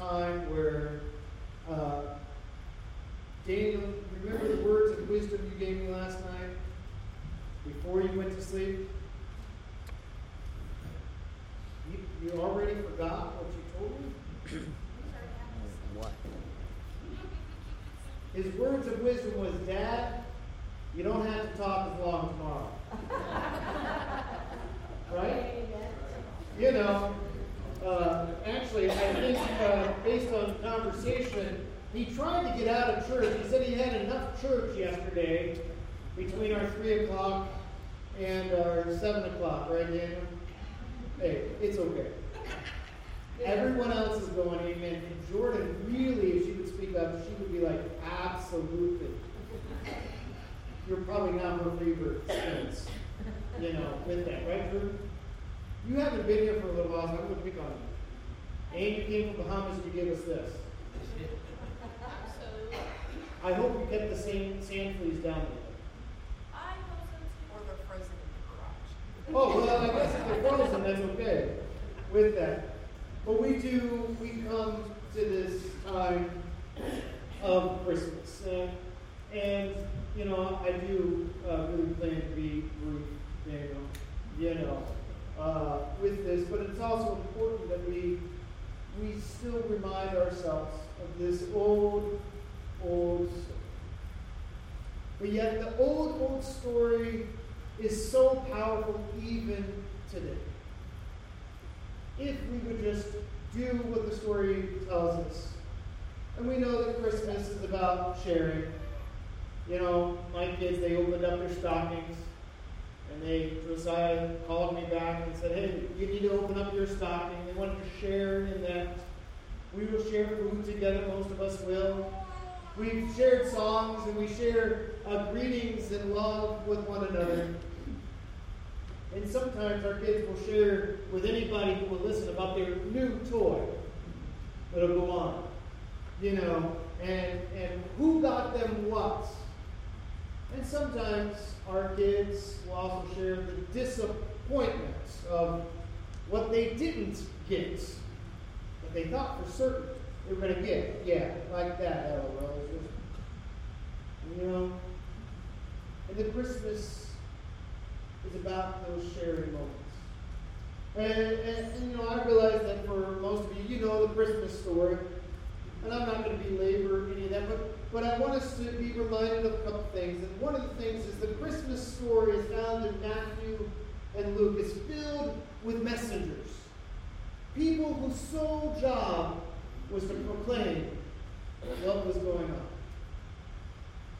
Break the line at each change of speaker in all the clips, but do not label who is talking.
time where uh, Daniel, remember the words of wisdom you gave me last night before you went to sleep? You, you already forgot what you told me?
What?
His words of wisdom was, Dad, you don't have to talk as long tomorrow. right? You know, uh, actually, I think uh, based on conversation, he tried to get out of church. He said he had enough church yesterday between our 3 o'clock and our 7 o'clock, right, Daniel? Hey, it's okay. Everyone else is going, amen. And Jordan, really, if she would speak up, she would be like, absolutely. You're probably not her favorite sense, you know, with that, right, Jordan? You haven't been here for a little while, so I'm going to pick on you. And you came from Bahamas to give us this. I hope you kept the same sand fleas down there.
I hope so too. Or they're frozen in the garage.
Oh, well, I guess if they're frozen, that's okay with that. But we do, we come to this time of Christmas. Uh, and, you know, I do uh, really plan to be brief, Daniel, you know, uh, with this. But it's also important that we, we still remind ourselves of this old, old story. But yet, the old, old story is so powerful even today if we would just do what the story tells us. And we know that Christmas is about sharing. You know, my kids, they opened up their stockings. And they, Josiah called me back and said, hey, you need to open up your stocking. They wanted to share in that. We will share food together, most of us will. We've shared songs and we share uh, greetings and love with one another. And sometimes our kids will share with anybody who will listen about their new toy that'll go on. You know, and, and who got them what. And sometimes our kids will also share the disappointment of what they didn't get, but they thought for certain they were going to get. Yeah, like that, LOL. You know? And the Christmas is about those sharing moments. And, and, and, you know, I realize that for most of you, you know the Christmas story. And I'm not going to belabor any of that, but, but I want us to be reminded of a couple things. And one of the things is the Christmas story is found in Matthew and Luke. It's filled with messengers. People whose sole job was to proclaim what was going on.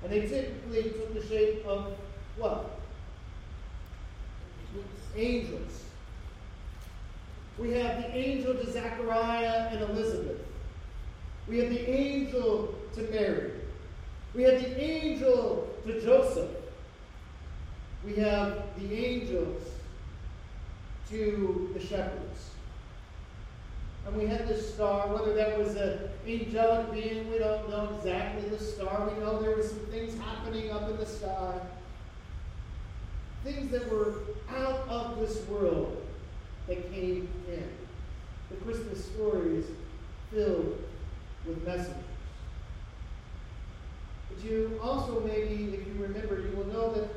And they typically took the shape of what? angels. We have the angel to Zechariah and Elizabeth. We have the angel to Mary. We have the angel to Joseph. We have the angels to the shepherds. And we have this star, whether that was an angelic being, we don't know exactly the star. We know there were some things happening up in the sky things that were out of this world that came in. The Christmas story is filled with messengers. But you also, maybe, if you remember, you will know that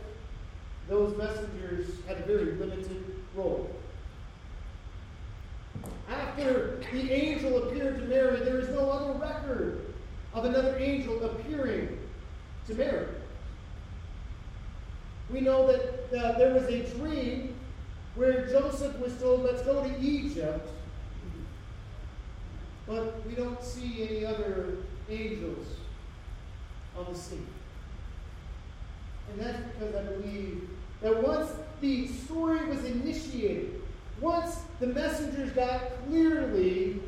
those messengers had a very limited role. After the angel appeared to Mary, there is no other record of another angel appearing to Mary. We know that uh, there was a dream where Joseph was told, let's go to Egypt. But we don't see any other angels on the scene. And that's because I believe that once the story was initiated, once the messengers got clearly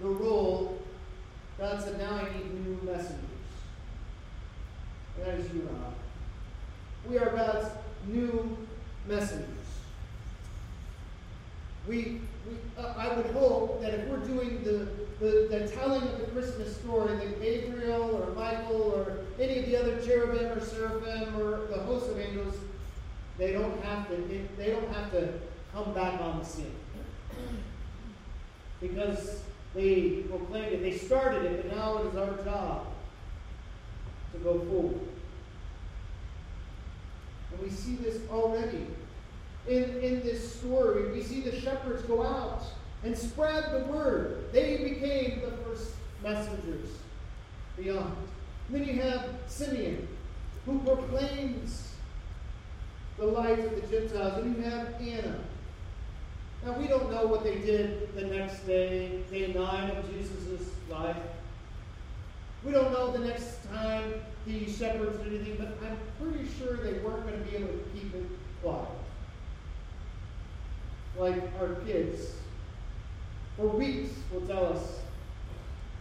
the role, God said, now I need new messengers. And that is you and I. We are God's new messengers. We, I would hope that if we're doing the, the, the telling of the Christmas story, that Gabriel or Michael or any of the other cherubim or seraphim or the host of angels, they don't have to they don't have to come back on the scene. Because They proclaimed it. They started it, but now it is our job to go forward. And we see this already. In, in this story, we see the shepherds go out and spread the word. They became the first messengers beyond. And then you have Simeon, who proclaims the light of the Gentiles. And you have Anna. Now, we don't know what they did the next day, day nine of Jesus' life. We don't know the next time the shepherds did anything, but I'm pretty sure they weren't going to be able to keep it quiet. Like our kids, for weeks will tell us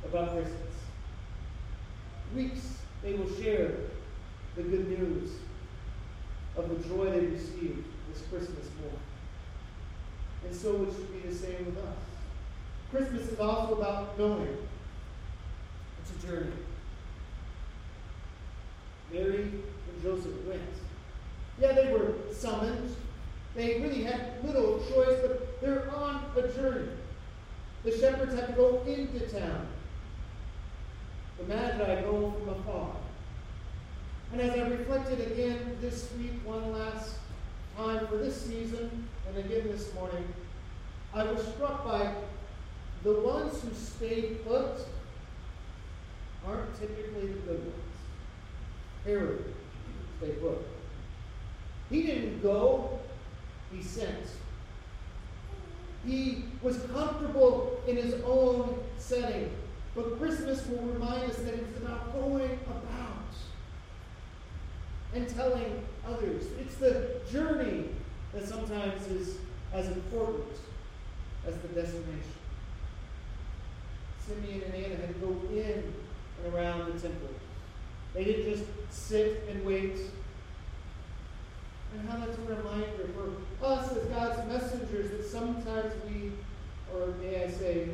about Christmas. Weeks they will share the good news of the joy they received this Christmas morning. And so it should be the same with us. Christmas is also about going. It's a journey. Mary and Joseph went. Yeah, they were summoned. They really had little choice, but they're on a journey. The shepherds had to go into town. The Magi go from afar. And as I reflected again this week, one last time for this season, and again this morning, I was struck by the ones who stayed put aren't typically the good ones. Herod stayed put. He didn't go, he sent. He was comfortable in his own setting. But Christmas will remind us that it's about going about and telling others. It's the journey that sometimes is as important as the destination. Simeon and Anna had to go in and around the temple. They didn't just sit and wait. And how that's a reminder for us as God's messengers that sometimes we, or may I say,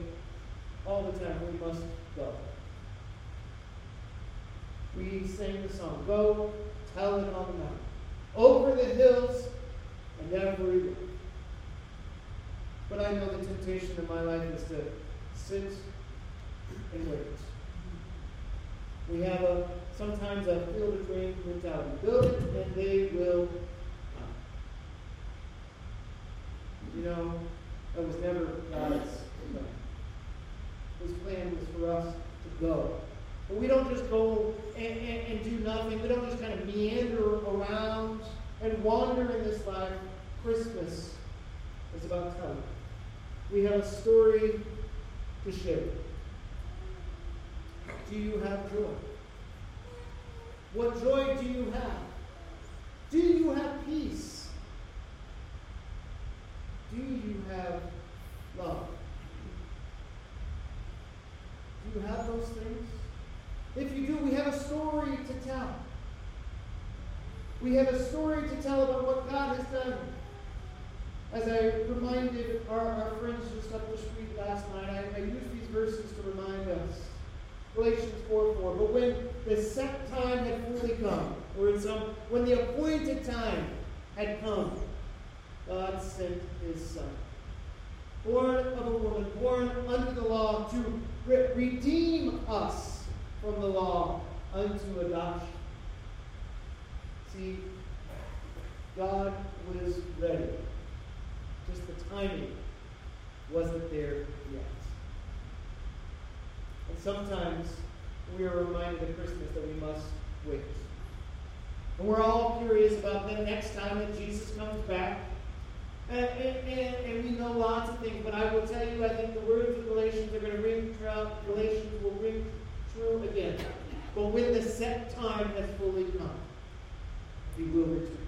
all the time, we must go. We sang the song, Go tell it on the mountain, over the hills and everywhere. But I know the temptation in my life is to sit and wait. We have a sometimes a field of dreams mentality. Build it and they will come. You know, that was never God's plan. His plan was for us to go. But we don't just go and, and, and do nothing. We don't just kind of meander around and wander in this life. Christmas is about telling. We have a story to share. Do you have joy? What joy do you have? Do you have peace? Do you have love? Do you have those things? If you do, we have a story to tell. We have a story to tell about what God has done. As I reminded our, our friends just up the street last night, I, I used these verses to remind us. Galatians 4 4. But when the set time had fully come, or in some, when the appointed time had come, God sent his Son. Born of a woman, born under the law, to re- redeem us from the law unto adoption. See, God was ready. Just the timing wasn't there yet. And sometimes we are reminded at Christmas that we must wait. And we're all curious about the next time that Jesus comes back. And, and, and, we know lots of things, but I will tell you, I think the words of Galatians are going to ring true. Galatians will ring true again. But when the set time has fully come, he will return.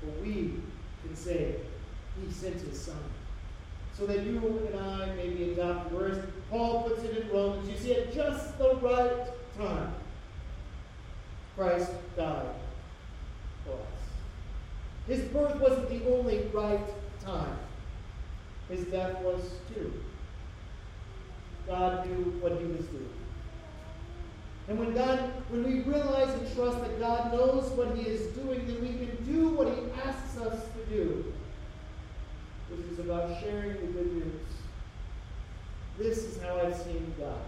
But we can say, He sent His Son. So that you and I may be adopted. Whereas Paul puts it in Romans, you see, at just the right time, Christ died. His birth wasn't the only right time. His death was too. God knew what he was doing. And when God, when we realize and trust that God knows what he is doing, then we can do what he asks us to do, which is about sharing the good news this is how I've seen God.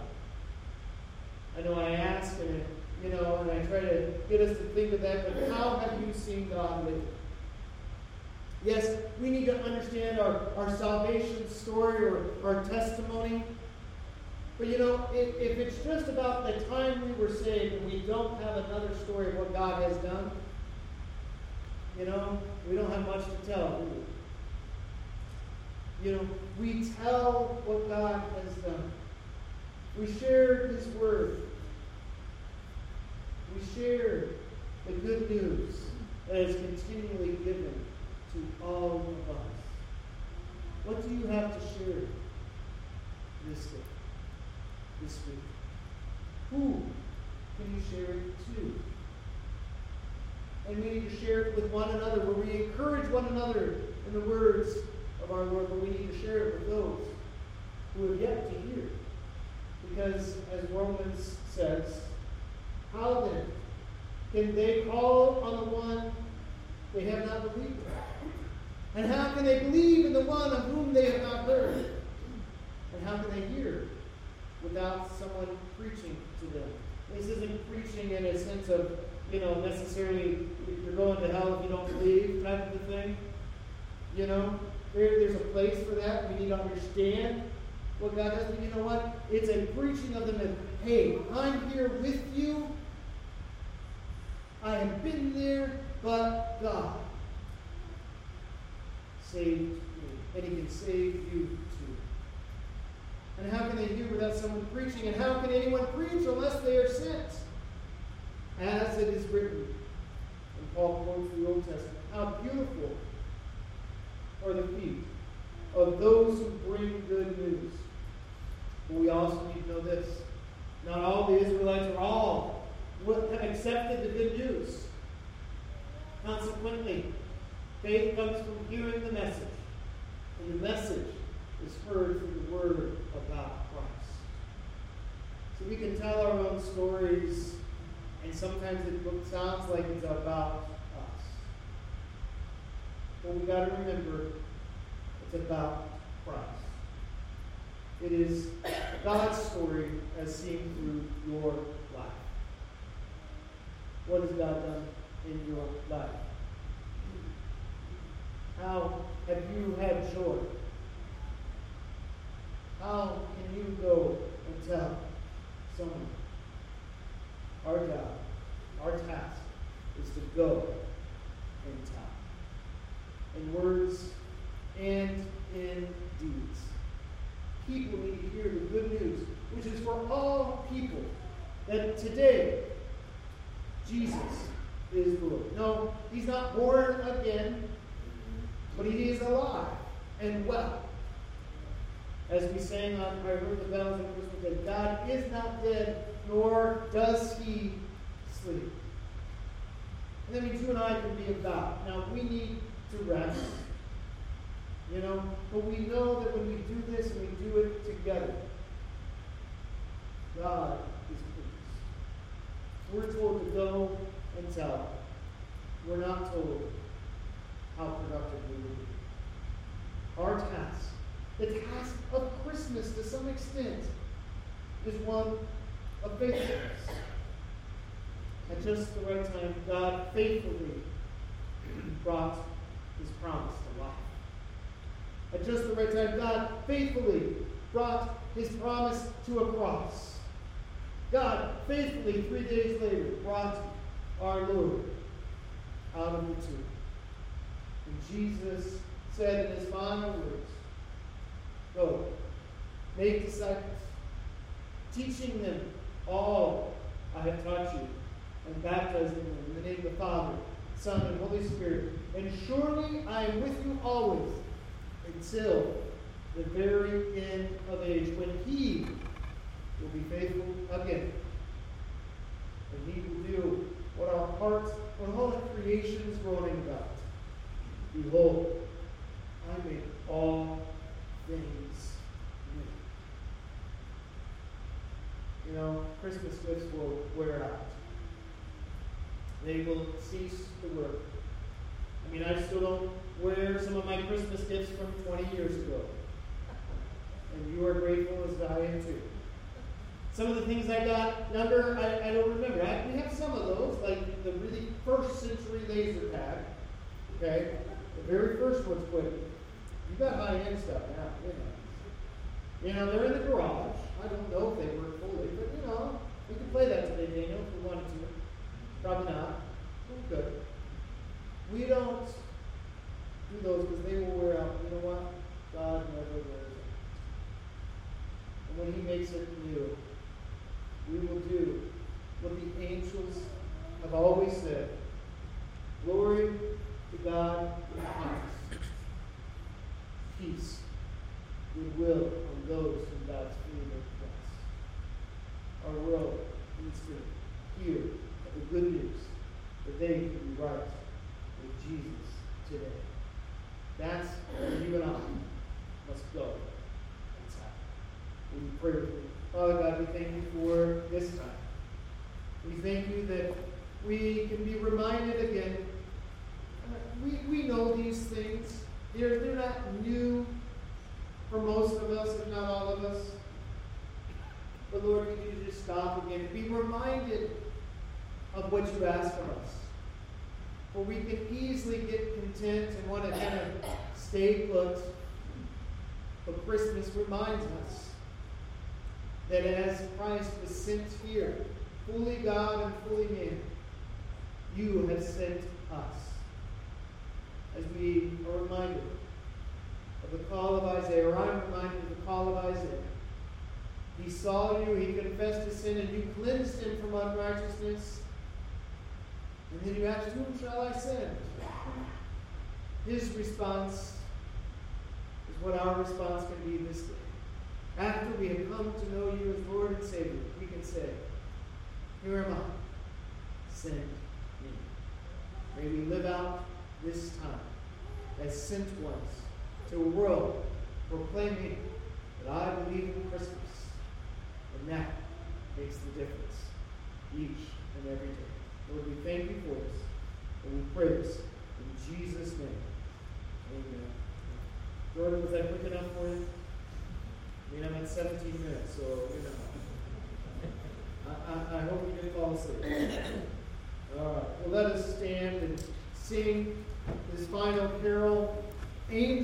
I know I ask and you know, and I try to get us to think of that, but how have you seen God lately? Yes, we need to understand our, our salvation story or our testimony. But you know, if, if it's just about the time we were saved and we don't have another story of what God has done, you know, we don't have much to tell, You know, we tell what God has done. We share His Word. We share the good news that is continually given to all of us. What do you have to share this day, this week? Who can you share it to? And we need to share it with one another, where we encourage one another in the words of our Lord, but we need to share it with those who have yet to hear. Because, as Romans says, how then can they call on the one they have not believed? And how can they believe in the one of whom they have not heard? And how can they hear without someone preaching to them? This isn't preaching in a sense of, you know, necessarily you're going to hell if you don't believe type of thing. You know, there, there's a place for that. We need to understand what God does. But you know what? It's a preaching of them that, hey, I'm here with you. I have been there, but God saved me. And He can save you too. And how can they hear without someone preaching? And how can anyone preach unless they are sent? As it is written, and Paul quotes the Old Testament, how beautiful are the feet of those who bring good news. But we also need to know this. Not all the Israelites are all have accepted the good news. Consequently, faith comes from hearing the message. And the message is heard through the word about Christ. So we can tell our own stories, and sometimes it sounds like it's about us. But we've got to remember it's about Christ. It is God's story as seen through your life. What has God done in your life? How have you had joy? How can you go and tell someone? Our job, our task is to go and tell. In words and in deeds. People need to hear the good news, which is for all people, that today Jesus is Lord. No, he's not born again, but he is alive and well. As we sang on I heard the bells on Christmas Day, God is not dead, nor does he sleep. And that means you and I can be about. Now we need to rest. You know, but we know that when we do this and we do it together, God is pleased. We're told to go and tell. We're not told how productive we will be. Our task, the task of Christmas to some extent, is one of faithfulness. At just the right time, God faithfully brought his promise to life. At just the right time, God faithfully brought his promise to a cross. God faithfully, three days later, brought our Lord out of the tomb. And Jesus said in his final words, Go, make disciples, teaching them all I have taught you, and baptizing them in the name of the Father, Son, and Holy Spirit. And surely I am with you always until the very end of age, when he will be faithful again. And he will do what our hearts, what all the creation is groaning about. Behold, I make all things new. You know, Christmas gifts will wear out. They will cease to work. I mean, I still don't wear some of my Christmas gifts from 20 years ago. and you are grateful as I am too. Some of the things I got number, I, I don't remember. I, we have some of those, like the really first century laser tag. Okay? The very first one's put. You got high end stuff now, you know. You know, they're in the garage. I don't know if they work fully, but you know, we could play that today, Daniel, if we wanted to. Probably not. We. We don't do those because they will wear out. You know what? God never wears out. And when He makes it new, we will do what the angels have always said. Glory God highest. Peace, goodwill on those whom God's favor bless. Our world needs to hear the good news that they can be right with Jesus today. That's where you and I must go. That's how. We pray with you. Father God, we thank you for this time. We thank you that we can be reminded again. We, we know these things. They're, they're not new for most of us, if not all of us. But Lord, we need to just stop again and be reminded of what you ask of us. For we can easily get content and want to kind of stay put. But Christmas reminds us that as Christ was sent here, fully God and fully man, you have sent us. As we are reminded of the call of Isaiah, or I'm reminded of the call of Isaiah. He saw you, he confessed his sin, and you cleansed him from unrighteousness. And then you asked, Whom shall I send? His response is what our response can be this day. After we have come to know you as Lord and Savior, we can say, Here am I, send me. May we live out this time as sent ones to a world proclaiming that I believe in Christmas. And that makes the difference each and every day. Lord, we thank you for this. And we pray this in Jesus' name. Amen. Jordan, was that quick enough for you? I mean, I'm at 17 minutes, so, you know. I, I, I hope you didn't fall asleep. All right. Well, let us stand and sing this final carol. Aim